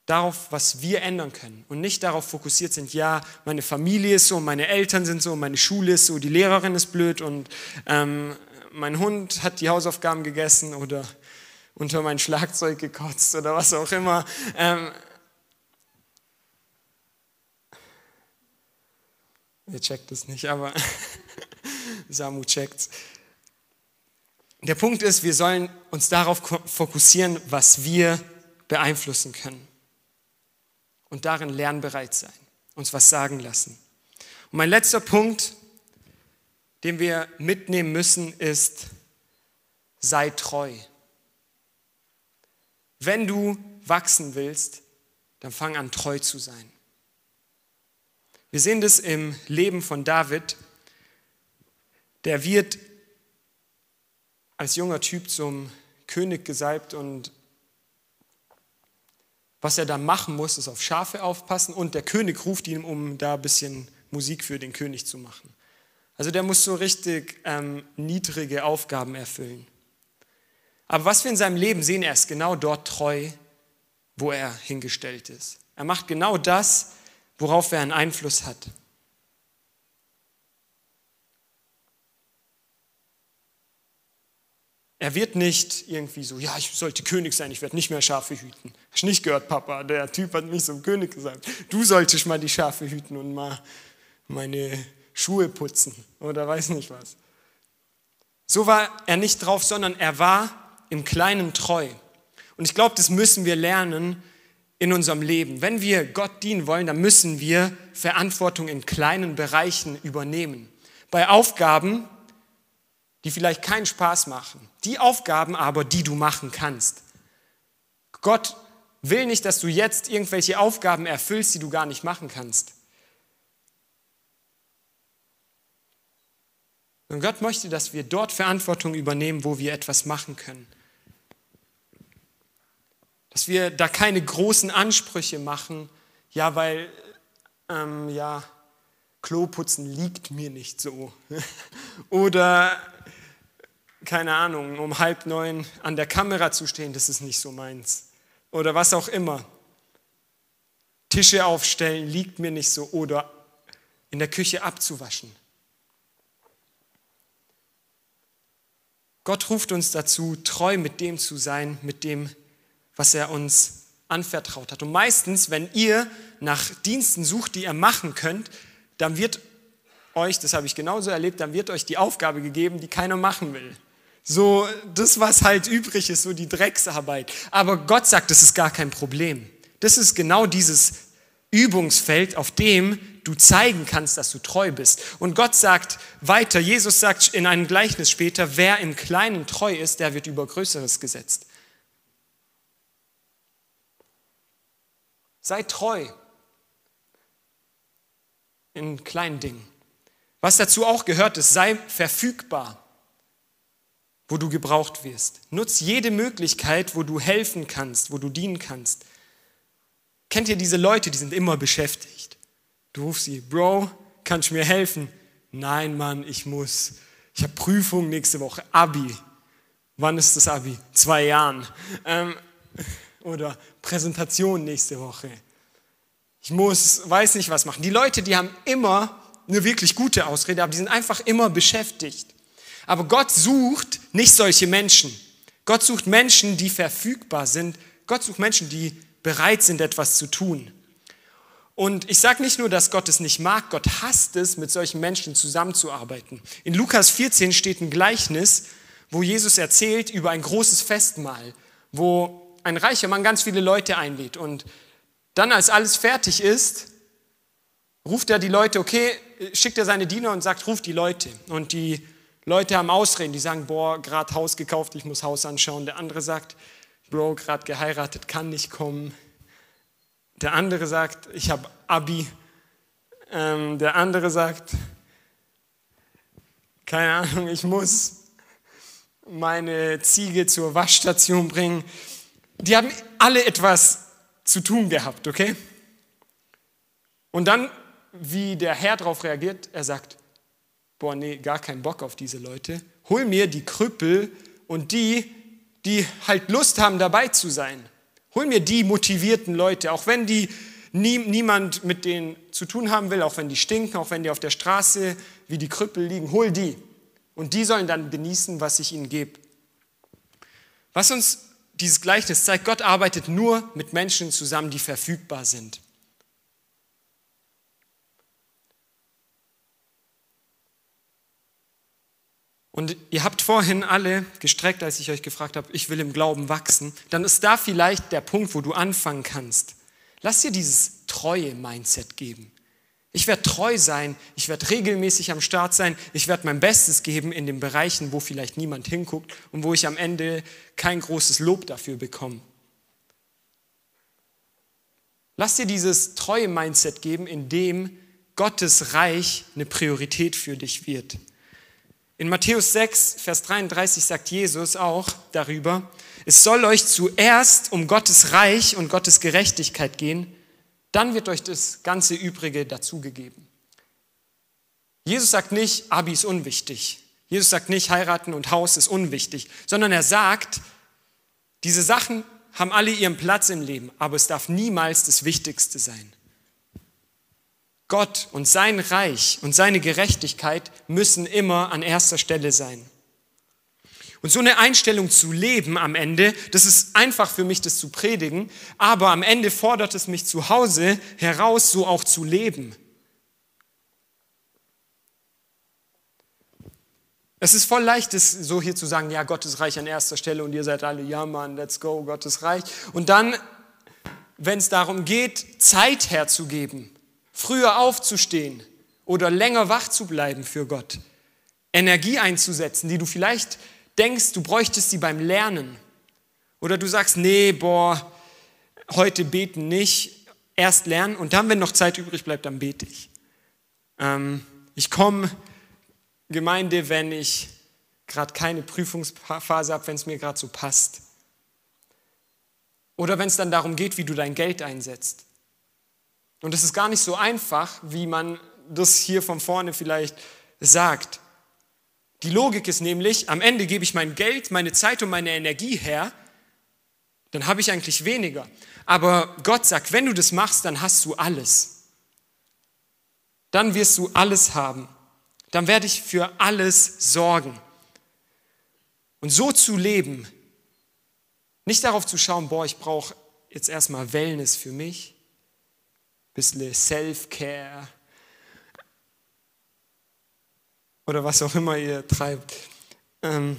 S1: Darauf, was wir ändern können und nicht darauf fokussiert sind, ja, meine Familie ist so, meine Eltern sind so, meine Schule ist so, die Lehrerin ist blöd und ähm, mein Hund hat die Hausaufgaben gegessen oder unter mein Schlagzeug gekotzt oder was auch immer. Ähm, ihr checkt es nicht, aber Samu checkt's. Der Punkt ist, wir sollen uns darauf fokussieren, was wir beeinflussen können. Und darin lernbereit sein, uns was sagen lassen. Und mein letzter Punkt, den wir mitnehmen müssen, ist, sei treu. Wenn du wachsen willst, dann fang an, treu zu sein. Wir sehen das im Leben von David. Der wird als junger Typ zum König gesalbt und was er da machen muss, ist auf Schafe aufpassen und der König ruft ihn, um da ein bisschen Musik für den König zu machen. Also der muss so richtig ähm, niedrige Aufgaben erfüllen. Aber was wir in seinem Leben sehen, er ist genau dort treu, wo er hingestellt ist. Er macht genau das, worauf er einen Einfluss hat. Er wird nicht irgendwie so, ja, ich sollte König sein, ich werde nicht mehr Schafe hüten. Hast nicht gehört, Papa, der Typ hat mich zum König gesagt. Du solltest mal die Schafe hüten und mal meine Schuhe putzen oder weiß nicht was. So war er nicht drauf, sondern er war im Kleinen treu. Und ich glaube, das müssen wir lernen in unserem Leben. Wenn wir Gott dienen wollen, dann müssen wir Verantwortung in kleinen Bereichen übernehmen. Bei Aufgaben, die vielleicht keinen Spaß machen. Die Aufgaben aber, die du machen kannst. Gott will nicht, dass du jetzt irgendwelche Aufgaben erfüllst, die du gar nicht machen kannst. Und Gott möchte, dass wir dort Verantwortung übernehmen, wo wir etwas machen können. Dass wir da keine großen Ansprüche machen, ja, weil, ähm, ja, Kloputzen liegt mir nicht so. Oder keine Ahnung, um halb neun an der Kamera zu stehen, das ist nicht so meins. Oder was auch immer. Tische aufstellen liegt mir nicht so. Oder in der Küche abzuwaschen. Gott ruft uns dazu, treu mit dem zu sein, mit dem, was er uns anvertraut hat. Und meistens, wenn ihr nach Diensten sucht, die ihr machen könnt, dann wird euch, das habe ich genauso erlebt, dann wird euch die Aufgabe gegeben, die keiner machen will So das, was halt übrig ist, so die Drecksarbeit. Aber Gott sagt, das ist gar kein Problem. Das ist genau dieses Übungsfeld, auf dem du zeigen kannst, dass du treu bist. Und Gott sagt weiter, Jesus sagt in einem Gleichnis später, wer im Kleinen treu ist, der wird über Größeres gesetzt. Sei treu in kleinen Dingen. Was dazu auch gehört ist, sei verfügbar, wo du gebraucht wirst. Nutz jede Möglichkeit, wo du helfen kannst, wo du dienen kannst. Kennt ihr diese Leute, die sind immer beschäftigt? Du rufst sie, Bro, kannst du mir helfen? Nein, Mann, ich muss. Ich habe Prüfung nächste Woche, Abi. Wann ist das Abi? Zwei Jahren. Ähm, oder Präsentation nächste Woche. Ich muss, weiß nicht was machen. Die Leute, die haben immer eine wirklich gute Ausrede, aber die sind einfach immer beschäftigt. Aber Gott sucht nicht solche Menschen. Gott sucht Menschen, die verfügbar sind. Gott sucht Menschen, die bereit sind, etwas zu tun. Und ich sage nicht nur, dass Gott es nicht mag, Gott hasst es, mit solchen Menschen zusammenzuarbeiten. In Lukas 14 steht ein Gleichnis, wo Jesus erzählt über ein großes Festmahl, wo ein reicher Mann ganz viele Leute einlädt. Und dann, als alles fertig ist, ruft er die Leute, okay, schickt er seine Diener und sagt, ruft die Leute. Und die Leute haben Ausreden, die sagen, boah, gerade Haus gekauft, ich muss Haus anschauen. Der andere sagt, Bro, gerade geheiratet, kann nicht kommen. Der andere sagt, ich habe Abi. Ähm, der andere sagt, keine Ahnung, ich muss meine Ziege zur Waschstation bringen. Die haben alle etwas zu tun gehabt, okay? Und dann, wie der Herr darauf reagiert, er sagt, boah, nee, gar keinen Bock auf diese Leute. Hol mir die Krüppel und die, die halt Lust haben, dabei zu sein. Hol mir die motivierten Leute, auch wenn die nie, niemand mit denen zu tun haben will, auch wenn die stinken, auch wenn die auf der Straße wie die Krüppel liegen, hol die. Und die sollen dann genießen, was ich ihnen gebe. Was uns dieses Gleichnis zeigt, Gott arbeitet nur mit Menschen zusammen, die verfügbar sind. Und ihr habt vorhin alle gestreckt, als ich euch gefragt habe, ich will im Glauben wachsen. Dann ist da vielleicht der Punkt, wo du anfangen kannst. Lass dir dieses treue Mindset geben. Ich werde treu sein, ich werde regelmäßig am Start sein, ich werde mein Bestes geben in den Bereichen, wo vielleicht niemand hinguckt und wo ich am Ende kein großes Lob dafür bekomme. Lass dir dieses treue Mindset geben, in dem Gottes Reich eine Priorität für dich wird. In Matthäus 6, Vers 33 sagt Jesus auch darüber, es soll euch zuerst um Gottes Reich und Gottes Gerechtigkeit gehen, dann wird euch das ganze Übrige dazugegeben. Jesus sagt nicht, Abi ist unwichtig. Jesus sagt nicht, heiraten und Haus ist unwichtig, sondern er sagt, diese Sachen haben alle ihren Platz im Leben, aber es darf niemals das Wichtigste sein. Gott und sein Reich und seine Gerechtigkeit müssen immer an erster Stelle sein. Und so eine Einstellung zu leben am Ende, das ist einfach für mich, das zu predigen, aber am Ende fordert es mich zu Hause heraus, so auch zu leben. Es ist voll leicht, so hier zu sagen, ja, Gottes Reich an erster Stelle und ihr seid alle, ja, Mann, let's go, Gottes Reich. Und dann, wenn es darum geht, Zeit herzugeben, früher aufzustehen oder länger wach zu bleiben für Gott, Energie einzusetzen, die du vielleicht denkst, du bräuchtest sie beim Lernen. Oder du sagst, nee, boah, heute beten nicht, erst lernen und dann, wenn noch Zeit übrig bleibt, dann bete ich. Ähm, ich komme Gemeinde, wenn ich gerade keine Prüfungsphase habe, wenn es mir gerade so passt. Oder wenn es dann darum geht, wie du dein Geld einsetzt. Und es ist gar nicht so einfach, wie man das hier von vorne vielleicht sagt. Die Logik ist nämlich, am Ende gebe ich mein Geld, meine Zeit und meine Energie her, dann habe ich eigentlich weniger. Aber Gott sagt, wenn du das machst, dann hast du alles. Dann wirst du alles haben. Dann werde ich für alles sorgen. Und so zu leben, nicht darauf zu schauen, boah, ich brauche jetzt erstmal Wellness für mich, bisschen Self-Care oder was auch immer ihr treibt. Ähm,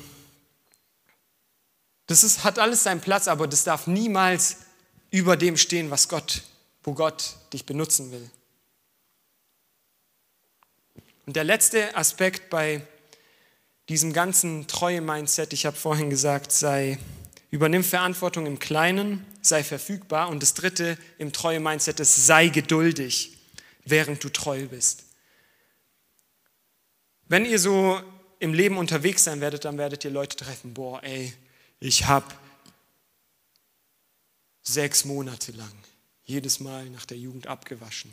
S1: Das ist, hat alles seinen Platz, aber das darf niemals über dem stehen, was Gott, wo Gott dich benutzen will. Und der letzte Aspekt bei diesem ganzen Treue-Mindset, ich habe vorhin gesagt, sei, übernimm Verantwortung im Kleinen, sei verfügbar. Und das dritte im Treue-Mindset ist, sei geduldig, während du treu bist. Wenn ihr so im Leben unterwegs sein werdet, dann werdet ihr Leute treffen, boah, ey, ich habe sechs Monate lang jedes Mal nach der Jugend abgewaschen.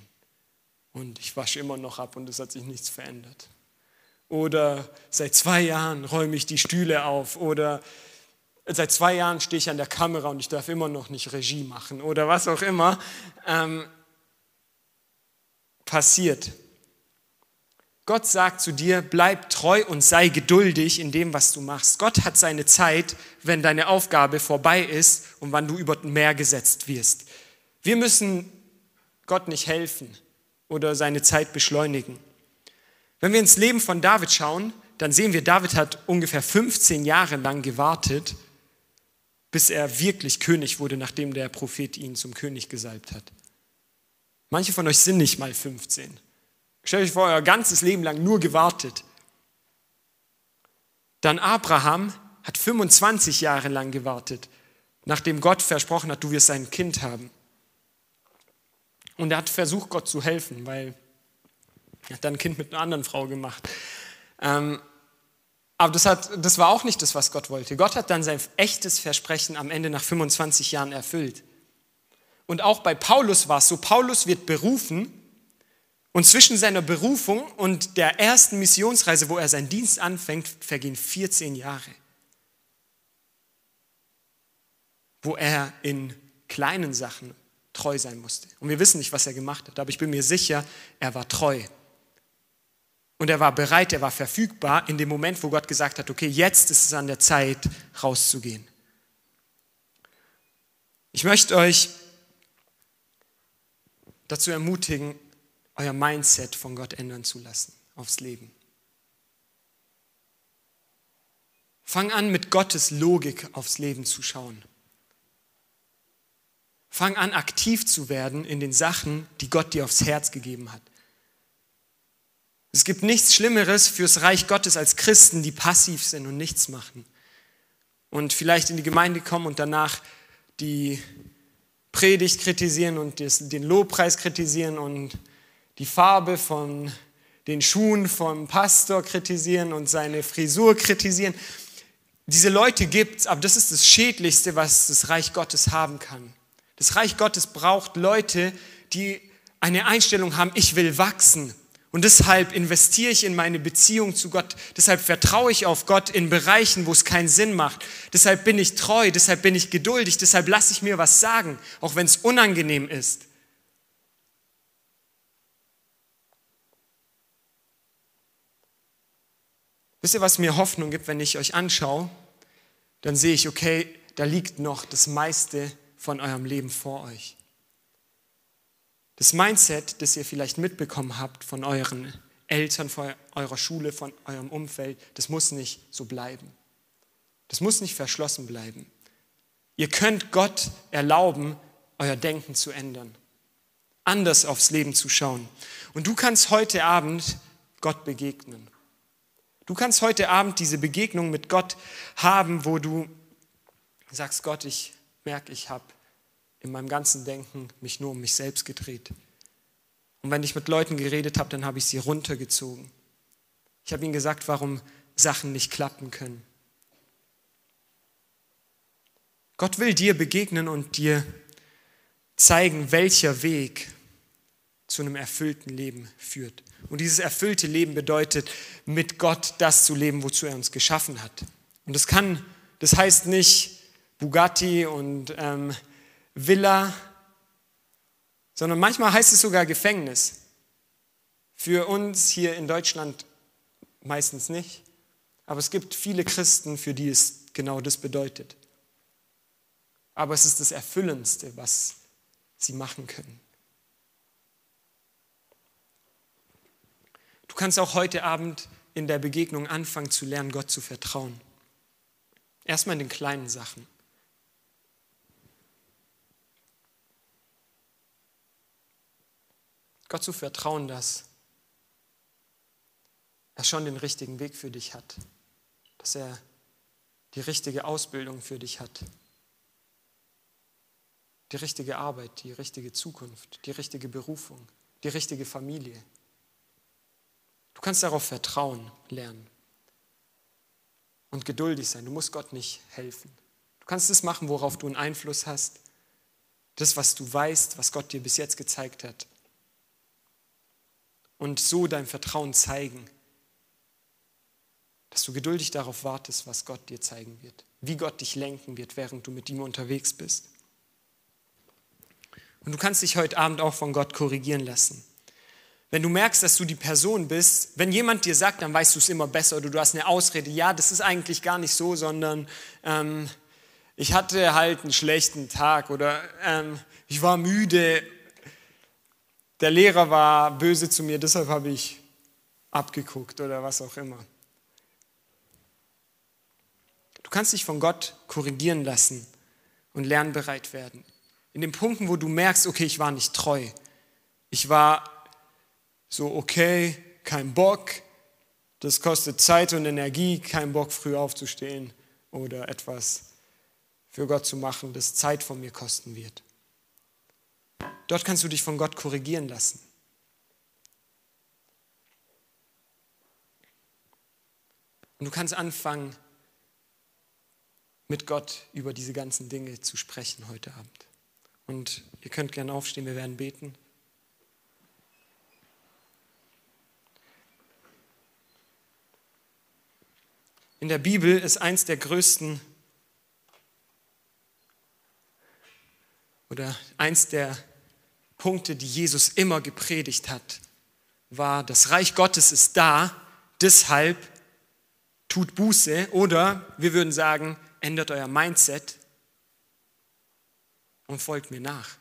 S1: Und ich wasche immer noch ab und es hat sich nichts verändert. Oder seit zwei Jahren räume ich die Stühle auf. Oder seit zwei Jahren stehe ich an der Kamera und ich darf immer noch nicht Regie machen. Oder was auch immer ähm, passiert. Gott sagt zu dir, bleib treu und sei geduldig in dem, was du machst. Gott hat seine Zeit, wenn deine Aufgabe vorbei ist und wann du über den Meer gesetzt wirst. Wir müssen Gott nicht helfen oder seine Zeit beschleunigen. Wenn wir ins Leben von David schauen, dann sehen wir, David hat ungefähr 15 Jahre lang gewartet, bis er wirklich König wurde, nachdem der Prophet ihn zum König gesalbt hat. Manche von euch sind nicht mal 15. Stellt euch vor, euer ganzes Leben lang nur gewartet. Dann Abraham hat 25 Jahre lang gewartet, nachdem Gott versprochen hat, du wirst ein Kind haben. Und er hat versucht, Gott zu helfen, weil er hat dann ein Kind mit einer anderen Frau gemacht. Ähm, aber das, hat, das war auch nicht das, was Gott wollte. Gott hat dann sein echtes Versprechen am Ende nach 25 Jahren erfüllt. Und auch bei Paulus war es so, Paulus wird berufen und zwischen seiner Berufung und der ersten Missionsreise, wo er seinen Dienst anfängt, vergehen 14 Jahre. Wo er in kleinen Sachen treu sein musste. Und wir wissen nicht, was er gemacht hat, aber ich bin mir sicher, er war treu. Und er war bereit, er war verfügbar in dem Moment, wo Gott gesagt hat, okay, jetzt ist es an der Zeit, rauszugehen. Ich möchte euch dazu ermutigen, euer Mindset von Gott ändern zu lassen aufs Leben. Fang an, mit Gottes Logik aufs Leben zu schauen. Fang an, aktiv zu werden in den Sachen, die Gott dir aufs Herz gegeben hat. Es gibt nichts Schlimmeres fürs Reich Gottes als Christen, die passiv sind und nichts machen. Und vielleicht in die Gemeinde kommen und danach die Predigt kritisieren und den Lobpreis kritisieren und die Farbe von den Schuhen vom Pastor kritisieren und seine Frisur kritisieren. Diese Leute gibt es, aber das ist das Schädlichste, was das Reich Gottes haben kann. Das Reich Gottes braucht Leute, die eine Einstellung haben, ich will wachsen. Und deshalb investiere ich in meine Beziehung zu Gott. Deshalb vertraue ich auf Gott in Bereichen, wo es keinen Sinn macht. Deshalb bin ich treu, deshalb bin ich geduldig, deshalb lasse ich mir was sagen, auch wenn es unangenehm ist. Wisst ihr, was mir Hoffnung gibt, wenn ich euch anschaue? Dann sehe ich, okay, da liegt noch das meiste von eurem Leben vor euch. Das Mindset, das ihr vielleicht mitbekommen habt von euren Eltern, von eurer Schule, von eurem Umfeld, das muss nicht so bleiben. Das muss nicht verschlossen bleiben. Ihr könnt Gott erlauben, euer Denken zu ändern, anders aufs Leben zu schauen. Und du kannst heute Abend Gott begegnen. Du kannst heute Abend diese Begegnung mit Gott haben, wo du sagst, Gott, ich merke, ich habe in meinem ganzen Denken mich nur um mich selbst gedreht. Und wenn ich mit Leuten geredet habe, dann habe ich sie runtergezogen. Ich habe ihnen gesagt, warum Sachen nicht klappen können. Gott will dir begegnen und dir zeigen, welcher Weg zu einem erfüllten Leben führt. Und dieses erfüllte Leben bedeutet, mit Gott das zu leben, wozu er uns geschaffen hat. Und das kann, das heißt nicht Bugatti und ähm, Villa, sondern manchmal heißt es sogar Gefängnis. Für uns hier in Deutschland meistens nicht, aber es gibt viele Christen, für die es genau das bedeutet. Aber es ist das Erfüllendste, was sie machen können. Du kannst auch heute Abend in der Begegnung anfangen zu lernen, Gott zu vertrauen. Erstmal in den kleinen Sachen. Gott zu vertrauen, dass er schon den richtigen Weg für dich hat, dass er die richtige Ausbildung für dich hat, die richtige Arbeit, die richtige Zukunft, die richtige Berufung, die richtige Familie. Du kannst darauf vertrauen lernen und geduldig sein. Du musst Gott nicht helfen. Du kannst das machen, worauf du einen Einfluss hast. Das, was du weißt, was Gott dir bis jetzt gezeigt hat. Und so dein Vertrauen zeigen. Dass du geduldig darauf wartest, was Gott dir zeigen wird. Wie Gott dich lenken wird, während du mit ihm unterwegs bist. Und du kannst dich heute Abend auch von Gott korrigieren lassen. Wenn du merkst, dass du die Person bist, wenn jemand dir sagt, dann weißt du es immer besser oder du hast eine Ausrede, ja, das ist eigentlich gar nicht so, sondern ähm, ich hatte halt einen schlechten Tag oder ähm, ich war müde, der Lehrer war böse zu mir, deshalb habe ich abgeguckt oder was auch immer. Du kannst dich von Gott korrigieren lassen und lernbereit werden. In den Punkten, wo du merkst, okay, ich war nicht treu, ich war so, okay, kein Bock, das kostet Zeit und Energie, kein Bock, früh aufzustehen oder etwas für Gott zu machen, das Zeit von mir kosten wird. Dort kannst du dich von Gott korrigieren lassen. Und du kannst anfangen, mit Gott über diese ganzen Dinge zu sprechen heute Abend. Und ihr könnt gerne aufstehen, wir werden beten. In der Bibel ist eins der größten oder eins der Punkte, die Jesus immer gepredigt hat, war, das Reich Gottes ist da, deshalb tut Buße oder wir würden sagen, ändert euer Mindset und folgt mir nach.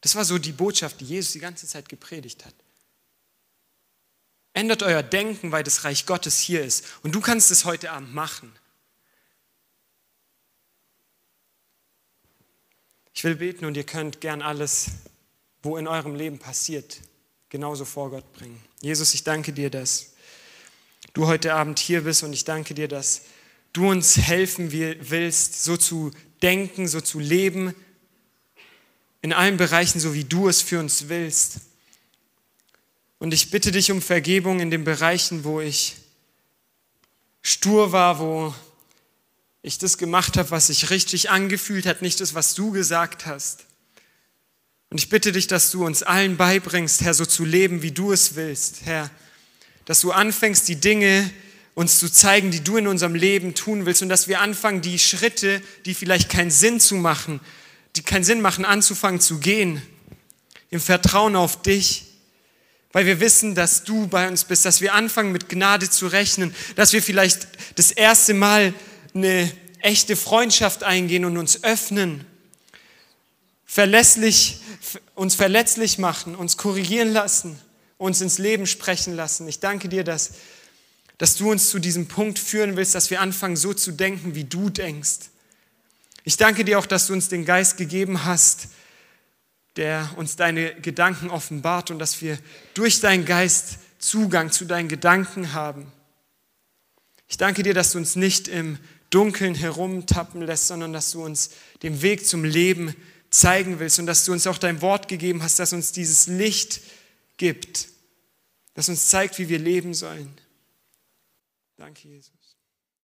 S1: Das war so die Botschaft, die Jesus die ganze Zeit gepredigt hat. Ändert euer Denken, weil das Reich Gottes hier ist. Und du kannst es heute Abend machen. Ich will beten und ihr könnt gern alles, wo in eurem Leben passiert, genauso vor Gott bringen. Jesus, ich danke dir, dass du heute Abend hier bist und ich danke dir, dass du uns helfen willst, so zu denken, so zu leben, in allen Bereichen, so wie du es für uns willst. Und ich bitte dich um Vergebung in den Bereichen, wo ich stur war, wo ich das gemacht habe, was sich richtig angefühlt hat, nicht das, was du gesagt hast. Und ich bitte dich, dass du uns allen beibringst, Herr, so zu leben, wie du es willst, Herr. Dass du anfängst, die Dinge uns zu zeigen, die du in unserem Leben tun willst und dass wir anfangen, die Schritte, die vielleicht keinen Sinn zu machen, die keinen Sinn machen, anzufangen zu gehen, im Vertrauen auf dich weil wir wissen, dass du bei uns bist, dass wir anfangen mit Gnade zu rechnen, dass wir vielleicht das erste Mal eine echte Freundschaft eingehen und uns öffnen, verlässlich, uns verletzlich machen, uns korrigieren lassen, uns ins Leben sprechen lassen. Ich danke dir, dass, dass du uns zu diesem Punkt führen willst, dass wir anfangen so zu denken, wie du denkst. Ich danke dir auch, dass du uns den Geist gegeben hast, der uns deine Gedanken offenbart und dass wir durch deinen Geist Zugang zu deinen Gedanken haben. Ich danke dir, dass du uns nicht im Dunkeln herumtappen lässt, sondern dass du uns den Weg zum Leben zeigen willst und dass du uns auch dein Wort gegeben hast, das uns dieses Licht gibt, das uns zeigt, wie wir leben sollen. Danke, Jesus.